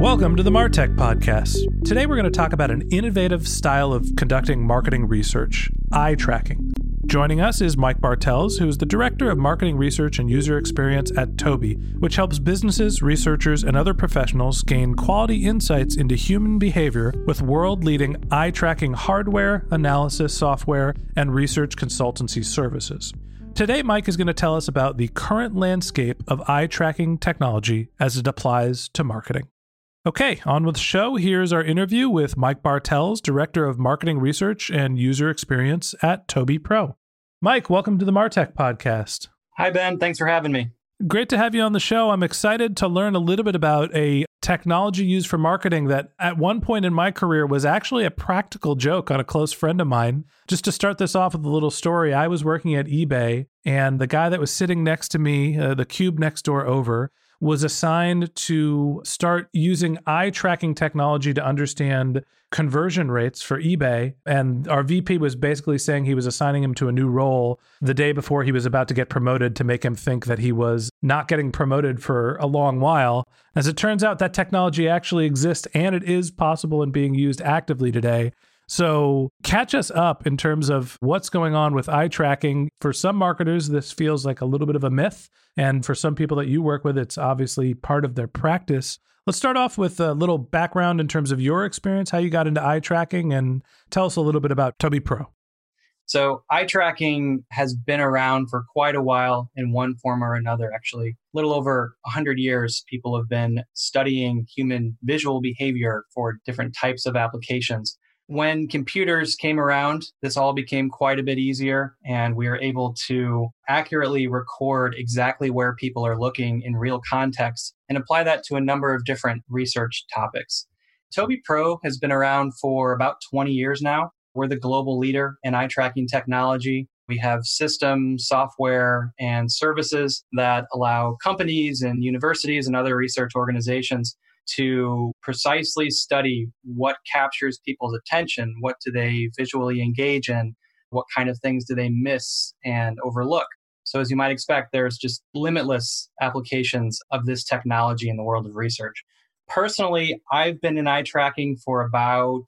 Welcome to the Martech Podcast. Today we're going to talk about an innovative style of conducting marketing research, eye tracking. Joining us is Mike Bartels, who is the Director of Marketing Research and User Experience at Tobii, which helps businesses, researchers, and other professionals gain quality insights into human behavior with world leading eye tracking hardware, analysis software, and research consultancy services. Today, Mike is going to tell us about the current landscape of eye tracking technology as it applies to marketing. Okay, on with the show. Here's our interview with Mike Bartels, Director of Marketing Research and User Experience at Tobii Pro. Mike, welcome to the Martech podcast. Hi, Ben. Thanks for having me. Great to have you on the show. I'm excited to learn a little bit about a technology used for marketing that at one point in my career was actually a practical joke on a close friend of mine. Just to start this off with a little story, I was working at eBay, and the guy that was sitting next to me, uh, the cube next door over, was assigned to start using eye tracking technology to understand conversion rates for eBay. And our VP was basically saying he was assigning him to a new role the day before he was about to get promoted to make him think that he was not getting promoted for a long while. As it turns out, that technology actually exists and it is possible and being used actively today. So, catch us up in terms of what's going on with eye tracking. For some marketers, this feels like a little bit of a myth. And for some people that you work with, it's obviously part of their practice. Let's start off with a little background in terms of your experience, how you got into eye tracking, and tell us a little bit about Tobii Pro. So, eye tracking has been around for quite a while in one form or another, actually. A little over 100 years, people have been studying human visual behavior for different types of applications when computers came around, this all became quite a bit easier, and we were able to accurately record exactly where people are looking in real context and apply that to a number of different research topics. Tobii Pro has been around for about 20 years now. We're the global leader in eye tracking technology. We have systems, software, and services that allow companies and universities and other research organizations to precisely study what captures people's attention, what do they visually engage in, what kind of things do they miss and overlook. So, as you might expect, there's just limitless applications of this technology in the world of research. Personally, I've been in eye tracking for about,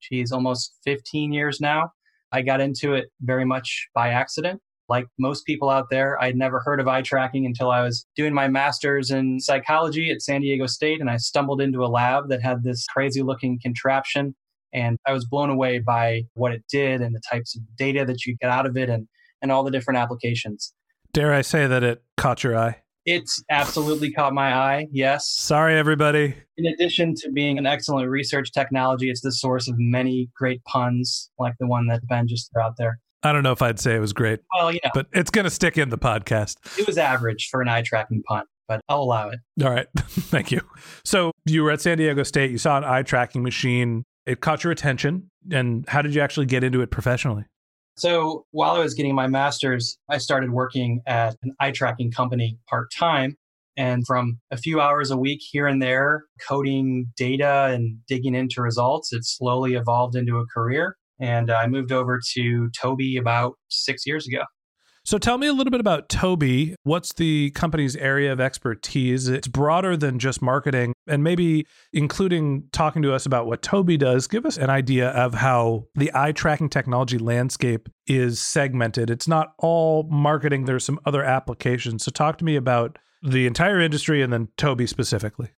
geez, almost 15 years now. I got into it very much by accident like most people out there, I had never heard of eye tracking until I was doing my master's in psychology at San Diego State. And I stumbled into a lab that had this crazy looking contraption. And I was blown away by what it did and the types of data that you get out of it and, and all the different applications. Dare I say that it caught your eye? It's absolutely caught my eye, yes. Sorry, everybody. In addition to being an excellent research technology, it's the source of many great puns like the one that Ben just threw out there. I don't know if I'd say it was great. Well, you know, but it's going to stick in the podcast. It was average for an eye tracking punt, but I'll allow it. All right. Thank you. So you were at San Diego State, you saw an eye tracking machine, it caught your attention. And how did you actually get into it professionally? So while I was getting my master's, I started working at an eye tracking company part time. And from a few hours a week here and there, coding data and digging into results, it slowly evolved into a career. And I moved over to Tobii about six years ago. So tell me a little bit about Tobii. What's the company's area of expertise? It's broader than just marketing, and maybe including talking to us about what Tobii does. Give us an idea of how the eye tracking technology landscape is segmented. It's not all marketing, there's some other applications. So talk to me about the entire industry and then Tobii specifically.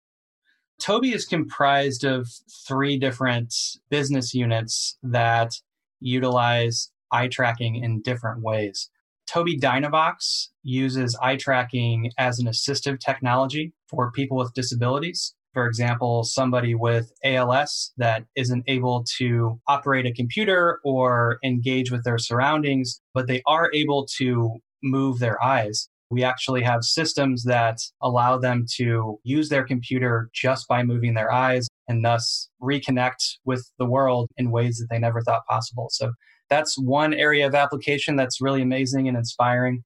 Tobii is comprised of three different business units that utilize eye tracking in different ways. Tobii Dynavox uses eye tracking as an assistive technology for people with disabilities. For example, somebody with ALS that isn't able to operate a computer or engage with their surroundings, but they are able to move their eyes. We actually have systems that allow them to use their computer just by moving their eyes and thus reconnect with the world in ways that they never thought possible. So that's one area of application that's really amazing and inspiring.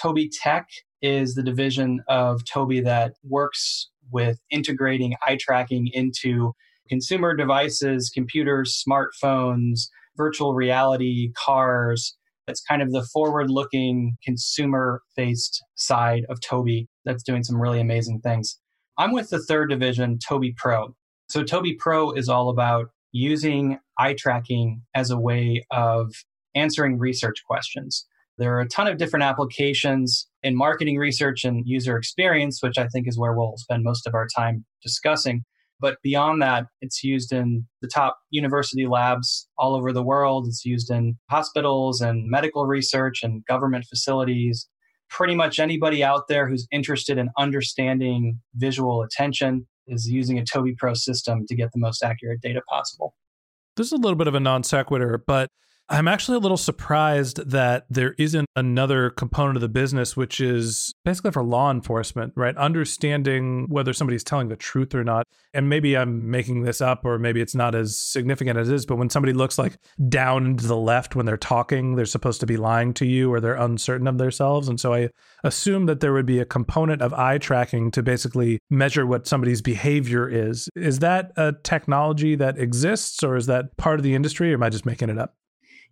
Tobii Tech is the division of Tobii that works with integrating eye tracking into consumer devices, computers, smartphones, virtual reality, cars. It's kind of the forward looking consumer faced side of Tobii that's doing some really amazing things. I'm with the third division, Tobii Pro. So, Tobii Pro is all about using eye tracking as a way of answering research questions. There are a ton of different applications in marketing research and user experience, which I think is where we'll spend most of our time discussing. But beyond that, it's used in the top university labs all over the world. It's used in hospitals and medical research and government facilities. Pretty much anybody out there who's interested in understanding visual attention is using a Tobii Pro system to get the most accurate data possible. This is a little bit of a non sequitur, but I'm actually a little surprised that there isn't another component of the business, which is basically for law enforcement, right? Understanding whether somebody's telling the truth or not. And maybe I'm making this up, or maybe it's not as significant as it is, but when somebody looks like down to the left when they're talking, they're supposed to be lying to you or they're uncertain of themselves. And so I assume that there would be a component of eye tracking to basically measure what somebody's behavior is. Is that a technology that exists, or is that part of the industry, or am I just making it up?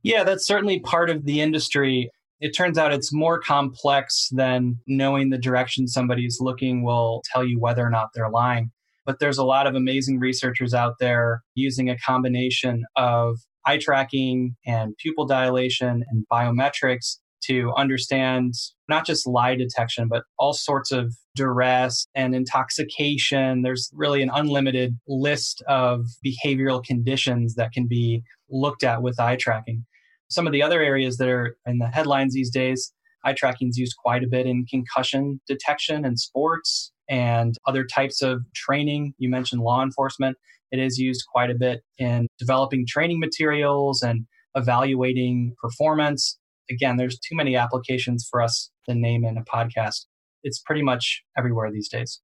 Yeah, that's certainly part of the industry. It turns out it's more complex than knowing the direction somebody's looking will tell you whether or not they're lying. But there's a lot of amazing researchers out there using a combination of eye tracking and pupil dilation and biometrics to understand not just lie detection, but all sorts of duress and intoxication. There's really an unlimited list of behavioral conditions that can be looked at with eye tracking. Some of the other areas that are in the headlines these days, eye tracking is used quite a bit in concussion detection and sports and other types of training. You mentioned law enforcement. It is used quite a bit in developing training materials and evaluating performance. Again, there's too many applications for us to name in a podcast. It's pretty much everywhere these days.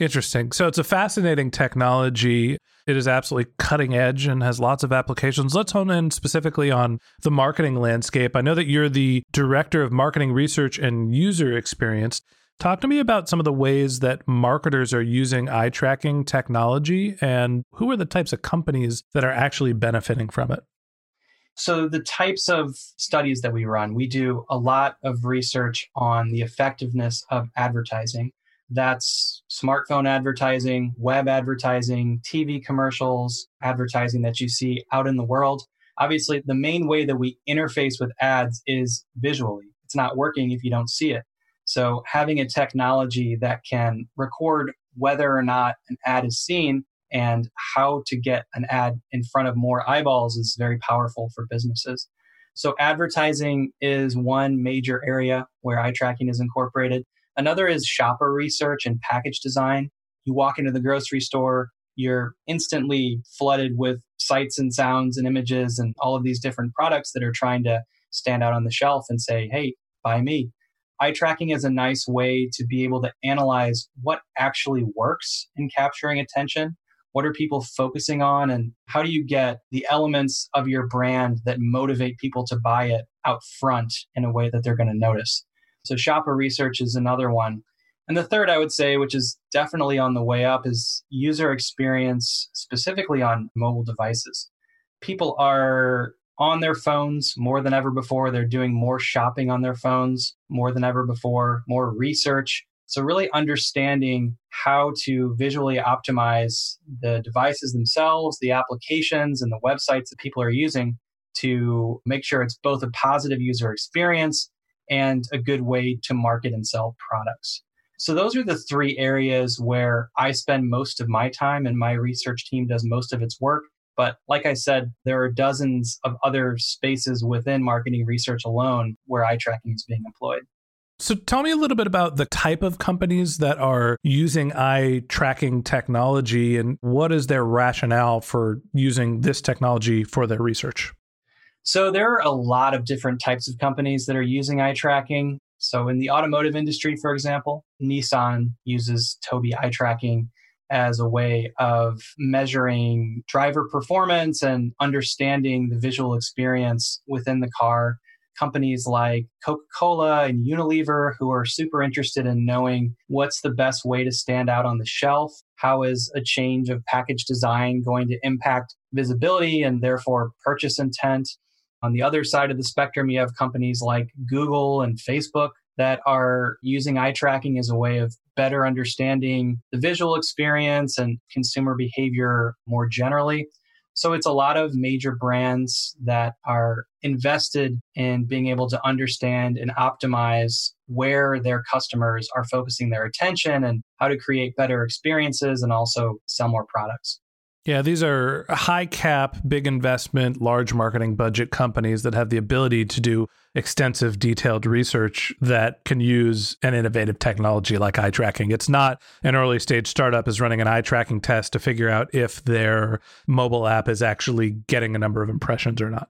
Interesting. So it's a fascinating technology. It is absolutely cutting edge and has lots of applications. Let's hone in specifically on the marketing landscape. I know that you're the director of marketing research and user experience. Talk to me about some of the ways that marketers are using eye tracking technology and who are the types of companies that are actually benefiting from it. So, the types of studies that we run, we do a lot of research on the effectiveness of advertising. That's smartphone advertising, web advertising, TV commercials, advertising that you see out in the world. Obviously, the main way that we interface with ads is visually. It's not working if you don't see it. So, having a technology that can record whether or not an ad is seen and how to get an ad in front of more eyeballs is very powerful for businesses. So, advertising is one major area where eye tracking is incorporated. Another is shopper research and package design. You walk into the grocery store, you're instantly flooded with sights and sounds and images and all of these different products that are trying to stand out on the shelf and say, hey, buy me. Eye tracking is a nice way to be able to analyze what actually works in capturing attention. What are people focusing on? And how do you get the elements of your brand that motivate people to buy it out front in a way that they're going to notice? So shopper research is another one. And the third, I would say, which is definitely on the way up, is user experience, specifically on mobile devices. People are on their phones more than ever before. They're doing more shopping on their phones more than ever before, more research. So, really understanding how to visually optimize the devices themselves, the applications, and the websites that people are using to make sure it's both a positive user experience and a good way to market and sell products. So, those are the three areas where I spend most of my time and my research team does most of its work. But like I said, there are dozens of other spaces within marketing research alone where eye tracking is being employed. So tell me a little bit about the type of companies that are using eye tracking technology and what is their rationale for using this technology for their research? So there are a lot of different types of companies that are using eye tracking. So in the automotive industry, for example, Nissan uses Tobii eye tracking as a way of measuring driver performance and understanding the visual experience within the car. Companies like Coca Cola and Unilever, who are super interested in knowing what's the best way to stand out on the shelf. How is a change of package design going to impact visibility and therefore purchase intent? On the other side of the spectrum, you have companies like Google and Facebook that are using eye tracking as a way of better understanding the visual experience and consumer behavior more generally. So it's a lot of major brands that are invested in being able to understand and optimize where their customers are focusing their attention and how to create better experiences and also sell more products. Yeah, these are high cap, big investment, large marketing budget companies that have the ability to do extensive, detailed research that can use an innovative technology like eye tracking. It's not an early stage startup is running an eye tracking test to figure out if their mobile app is actually getting a number of impressions or not.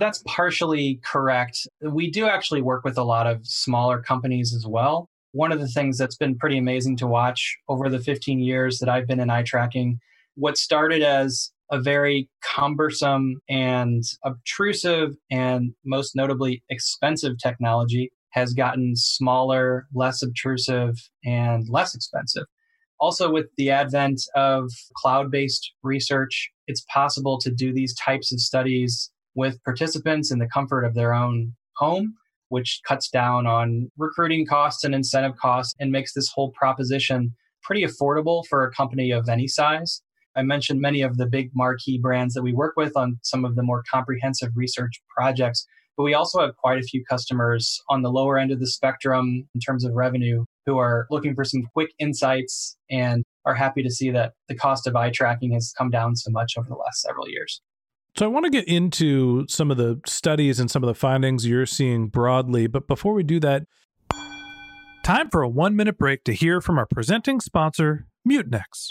That's partially correct. We do actually work with a lot of smaller companies as well. One of the things that's been pretty amazing to watch over the 15 years that I've been in eye tracking what started as a very cumbersome and obtrusive and most notably expensive technology has gotten smaller, less obtrusive, and less expensive. Also, with the advent of cloud based research, it's possible to do these types of studies with participants in the comfort of their own home, which cuts down on recruiting costs and incentive costs and makes this whole proposition pretty affordable for a company of any size. I mentioned many of the big marquee brands that we work with on some of the more comprehensive research projects, but we also have quite a few customers on the lower end of the spectrum in terms of revenue who are looking for some quick insights and are happy to see that the cost of eye tracking has come down so much over the last several years. So I want to get into some of the studies and some of the findings you're seeing broadly, but before we do that, time for a 1-minute break to hear from our presenting sponsor, Mutinex.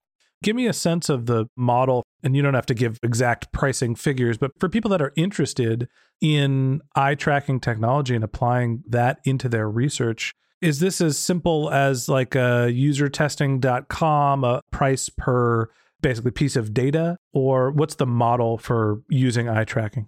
Give me a sense of the model and you don't have to give exact pricing figures, but for people that are interested in eye tracking technology and applying that into their research, is this as simple as like a usertesting.com, a price per basically piece of data, or what's the model for using eye tracking?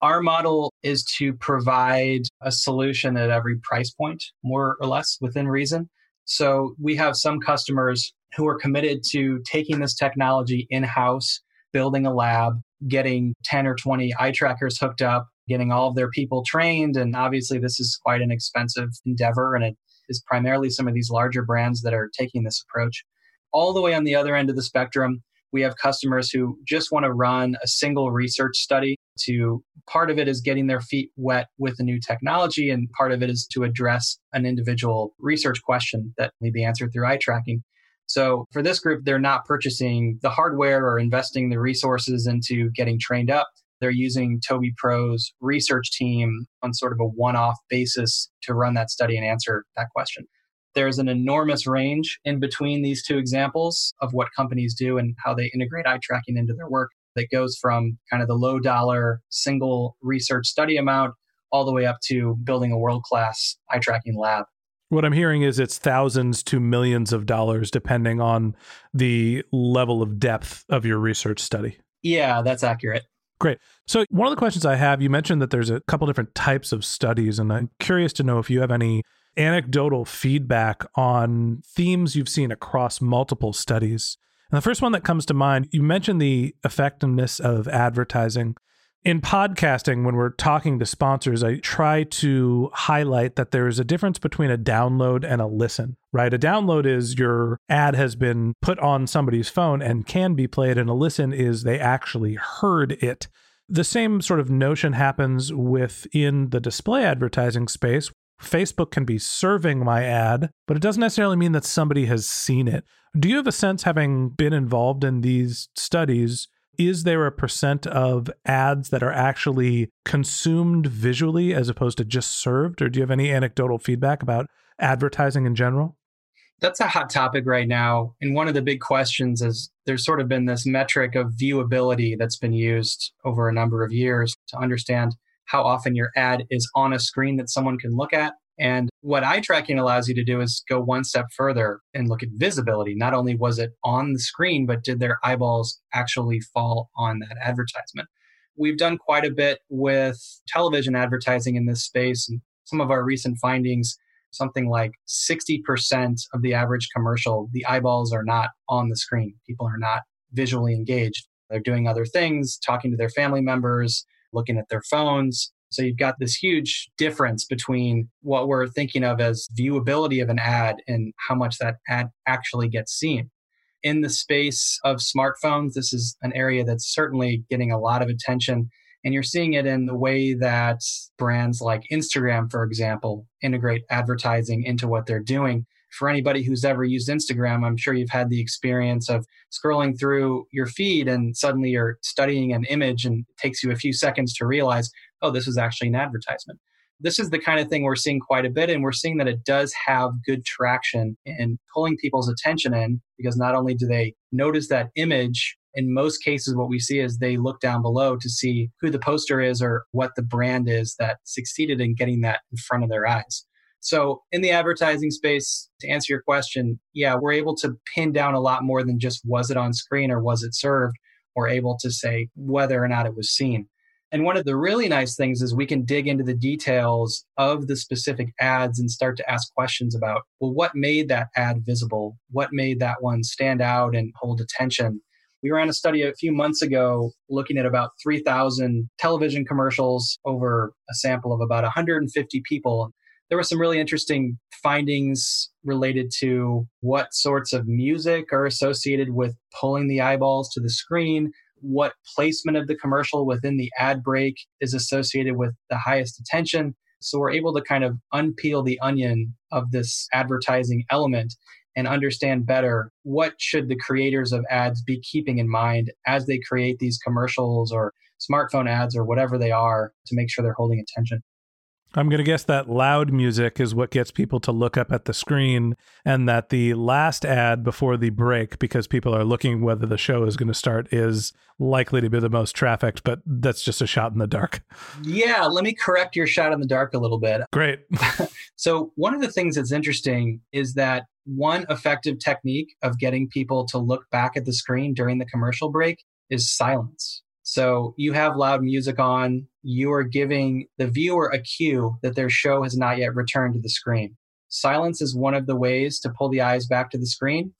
Our model is to provide a solution at every price point, more or less within reason. So we have some customers who are committed to taking this technology in house, building a lab, getting 10 or 20 eye trackers hooked up, getting all of their people trained. And obviously, this is quite an expensive endeavor. And it is primarily some of these larger brands that are taking this approach. All the way on the other end of the spectrum, we have customers who just want to run a single research study to part of it is getting their feet wet with the new technology and part of it is to address an individual research question that may be answered through eye tracking. So for this group they're not purchasing the hardware or investing the resources into getting trained up. They're using Tobii Pro's research team on sort of a one-off basis to run that study and answer that question. There's an enormous range in between these two examples of what companies do and how they integrate eye tracking into their work that goes from kind of the low dollar single research study amount all the way up to building a world class eye tracking lab. What I'm hearing is it's thousands to millions of dollars depending on the level of depth of your research study. Yeah, that's accurate. Great. So, one of the questions I have, you mentioned that there's a couple different types of studies, and I'm curious to know if you have any anecdotal feedback on themes you've seen across multiple studies. And the first one that comes to mind, you mentioned the effectiveness of advertising. In podcasting, when we're talking to sponsors, I try to highlight that there is a difference between a download and a listen, right? A download is your ad has been put on somebody's phone and can be played, and a listen is they actually heard it. The same sort of notion happens within the display advertising space Facebook can be serving my ad, but it doesn't necessarily mean that somebody has seen it. Do you have a sense, having been involved in these studies, is there a percent of ads that are actually consumed visually as opposed to just served? Or do you have any anecdotal feedback about advertising in general? That's a hot topic right now. And one of the big questions is there's sort of been this metric of viewability that's been used over a number of years to understand how often your ad is on a screen that someone can look at. And what eye tracking allows you to do is go one step further and look at visibility. Not only was it on the screen, but did their eyeballs actually fall on that advertisement? We've done quite a bit with television advertising in this space. And some of our recent findings something like 60% of the average commercial, the eyeballs are not on the screen. People are not visually engaged. They're doing other things, talking to their family members, looking at their phones. So you've got this huge difference between what we're thinking of as viewability of an ad and how much that ad actually gets seen. In the space of smartphones, this is an area that's certainly getting a lot of attention. And you're seeing it in the way that brands like Instagram, for example, integrate advertising into what they're doing for anybody who's ever used Instagram, I'm sure you've had the experience of scrolling through your feed and suddenly you're studying an image and it takes you a few seconds to realize, oh, this is actually an advertisement. This is the kind of thing we're seeing quite a bit, and we're seeing that it does have good traction in pulling people's attention in because not only do they notice that image, in most cases, what we see is they look down below to see who the poster is or what the brand is that succeeded in getting that in front of their eyes. So, in the advertising space, to answer your question, yeah, we're able to pin down a lot more than just was it on screen or was it served. We're able to say whether or not it was seen. And one of the really nice things is we can dig into the details of the specific ads and start to ask questions about, well, what made that ad visible? What made that one stand out and hold attention? We ran a study a few months ago looking at about 3,000 television commercials over a sample of about 150 people there were some really interesting findings related to what sorts of music are associated with pulling the eyeballs to the screen, what placement of the commercial within the ad break is associated with the highest attention. So we're able to kind of unpeel the onion of this advertising element and understand better what should the creators of ads be keeping in mind as they create these commercials or smartphone ads or whatever they are to make sure they're holding attention. I'm going to guess that loud music is what gets people to look up at the screen, and that the last ad before the break, because people are looking whether the show is going to start, is likely to be the most trafficked, but that's just a shot in the dark. Yeah, let me correct your shot in the dark a little bit. Great. so, one of the things that's interesting is that one effective technique of getting people to look back at the screen during the commercial break is silence. So you have loud music on, you are giving the viewer a cue that their show has not yet returned to the screen. Silence is one of the ways to pull the eyes back to the screen.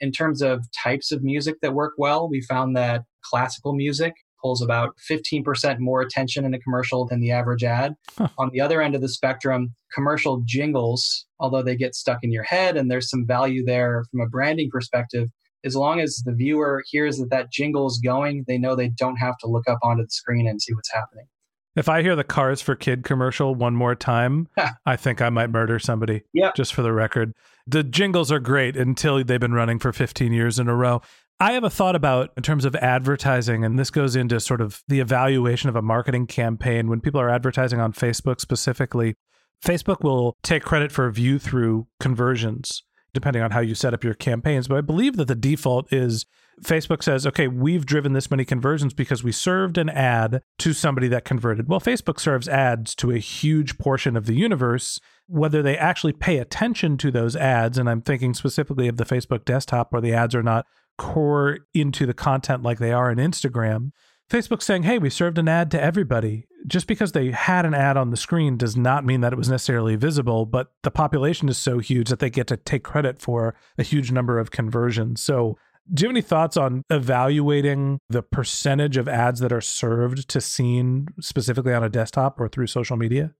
In terms of types of music that work well, we found that classical music pulls about 15% more attention in a commercial than the average ad. Huh. On the other end of the spectrum, commercial jingles, although they get stuck in your head and there's some value there from a branding perspective, as long as the viewer hears that that jingle is going, they know they don't have to look up onto the screen and see what's happening. If I hear the Cars for Kid commercial one more time, I think I might murder somebody. Yeah. Just for the record. The jingles are great until they've been running for 15 years in a row. I have a thought about in terms of advertising, and this goes into sort of the evaluation of a marketing campaign. When people are advertising on Facebook specifically, Facebook will take credit for view through conversions depending on how you set up your campaigns. But I believe that the default is Facebook says, okay, we've driven this many conversions because we served an ad to somebody that converted. Well, Facebook serves ads to a huge portion of the universe. Whether they actually pay attention to those ads, and I'm thinking specifically of the Facebook desktop where the ads are not core into the content like they are in Instagram. Facebook saying, hey, we served an ad to everybody just because they had an ad on the screen does not mean that it was necessarily visible, but the population is so huge that they get to take credit for a huge number of conversions. So, do you have any thoughts on evaluating the percentage of ads that are served to seen specifically on a desktop or through social media?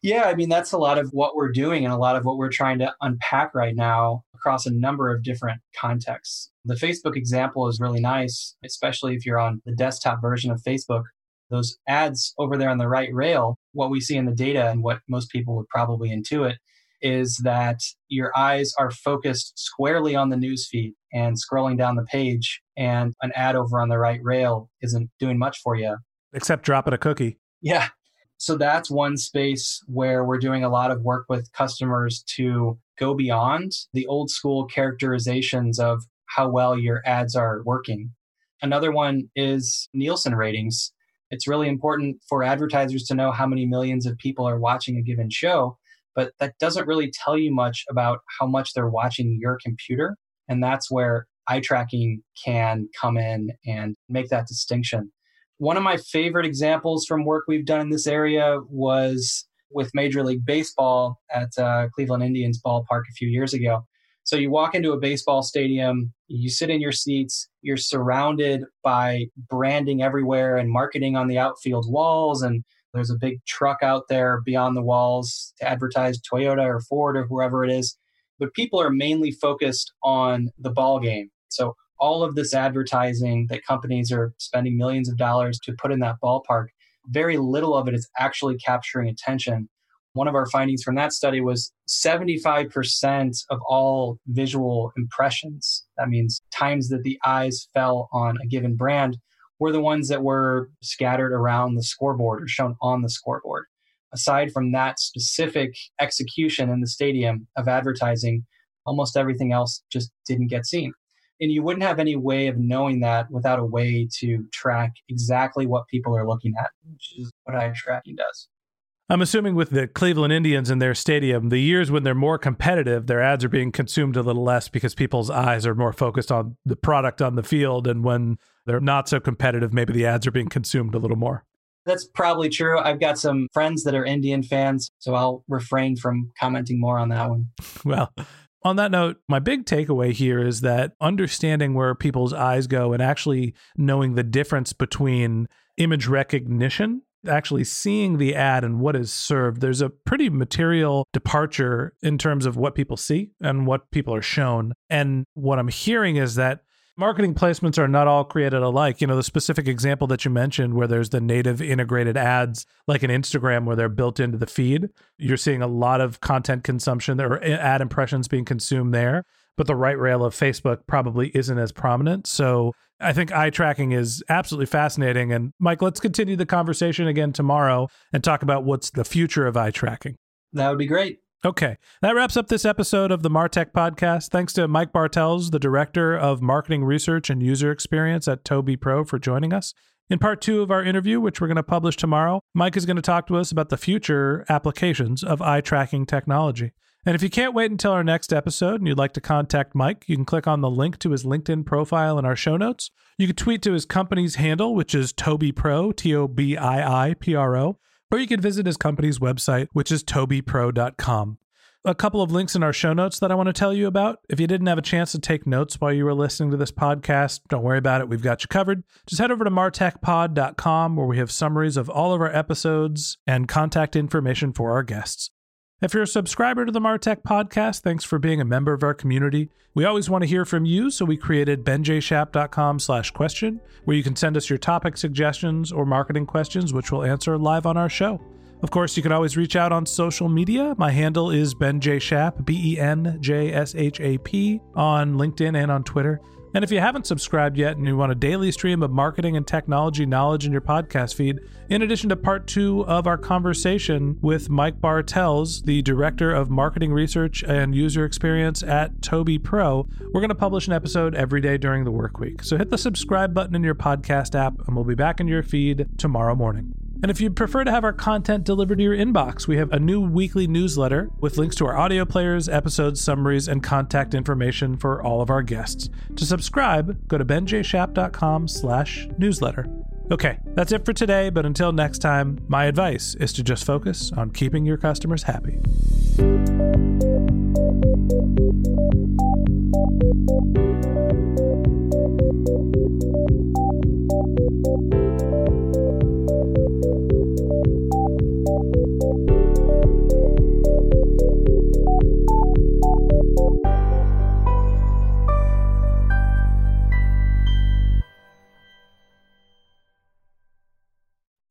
Yeah, I mean, that's a lot of what we're doing and a lot of what we're trying to unpack right now across a number of different contexts. The Facebook example is really nice, especially if you're on the desktop version of Facebook those ads over there on the right rail, what we see in the data and what most people would probably intuit is that your eyes are focused squarely on the newsfeed and scrolling down the page, and an ad over on the right rail isn't doing much for you. Except dropping a cookie. Yeah. So that's one space where we're doing a lot of work with customers to go beyond the old school characterizations of how well your ads are working. Another one is Nielsen ratings. It's really important for advertisers to know how many millions of people are watching a given show, but that doesn't really tell you much about how much they're watching your computer. And that's where eye tracking can come in and make that distinction. One of my favorite examples from work we've done in this area was with Major League Baseball at uh, Cleveland Indians ballpark a few years ago. So you walk into a baseball stadium, you sit in your seats, you're surrounded by branding everywhere and marketing on the outfield walls and there's a big truck out there beyond the walls to advertise Toyota or Ford or whoever it is. But people are mainly focused on the ball game. So all of this advertising that companies are spending millions of dollars to put in that ballpark, very little of it is actually capturing attention one of our findings from that study was 75% of all visual impressions, that means times that the eyes fell on a given brand, were the ones that were scattered around the scoreboard or shown on the scoreboard. Aside from that specific execution in the stadium of advertising, almost everything else just didn't get seen. And you wouldn't have any way of knowing that without a way to track exactly what people are looking at, which is what eye tracking does. I'm assuming with the Cleveland Indians in their stadium, the years when they're more competitive, their ads are being consumed a little less because people's eyes are more focused on the product on the field. And when they're not so competitive, maybe the ads are being consumed a little more. That's probably true. I've got some friends that are Indian fans, so I'll refrain from commenting more on that one. Well, on that note, my big takeaway here is that understanding where people's eyes go and actually knowing the difference between image recognition actually seeing the ad and what is served, there's a pretty material departure in terms of what people see and what people are shown. And what I'm hearing is that marketing placements are not all created alike. You know, the specific example that you mentioned where there's the native integrated ads like an Instagram where they're built into the feed, you're seeing a lot of content consumption or ad impressions being consumed there. But the right rail of Facebook probably isn't as prominent. So I think eye tracking is absolutely fascinating. And Mike, let's continue the conversation again tomorrow and talk about what's the future of eye tracking. That would be great. Okay. That wraps up this episode of the Martech podcast. Thanks to Mike Bartels, the Director of Marketing Research and User Experience at Tobii Pro, for joining us. In part two of our interview, which we're going to publish tomorrow, Mike is going to talk to us about the future applications of eye tracking technology. And if you can't wait until our next episode and you'd like to contact Mike, you can click on the link to his LinkedIn profile in our show notes. You can tweet to his company's handle, which is Tobii Pro, T O B I I P R O or you can visit his company's website, which is tobiipro.com. A couple of links in our show notes that I want to tell you about. If you didn't have a chance to take notes while you were listening to this podcast, don't worry about it. We've got you covered. Just head over to martechpod.com where we have summaries of all of our episodes and contact information for our guests. If you're a subscriber to the Martech podcast, thanks for being a member of our community. We always want to hear from you, so we created benjshap.com slash question, where you can send us your topic suggestions or marketing questions, which we'll answer live on our show. Of course, you can always reach out on social media. My handle is Ben J. Shap, B E N J S H A P, on LinkedIn and on Twitter. And if you haven't subscribed yet and you want a daily stream of marketing and technology knowledge in your podcast feed, in addition to part two of our conversation with Mike Bartels, the Director of Marketing Research and User Experience at Tobii Pro, we're going to publish an episode every day during the work week. So hit the subscribe button in your podcast app, and we'll be back in your feed tomorrow morning. And if you'd prefer to have our content delivered to your inbox, we have a new weekly newsletter with links to our audio players, episodes, summaries, and contact information for all of our guests. To subscribe, go to benjshap.com slash newsletter. Okay, that's it for today, but until next time, my advice is to just focus on keeping your customers happy.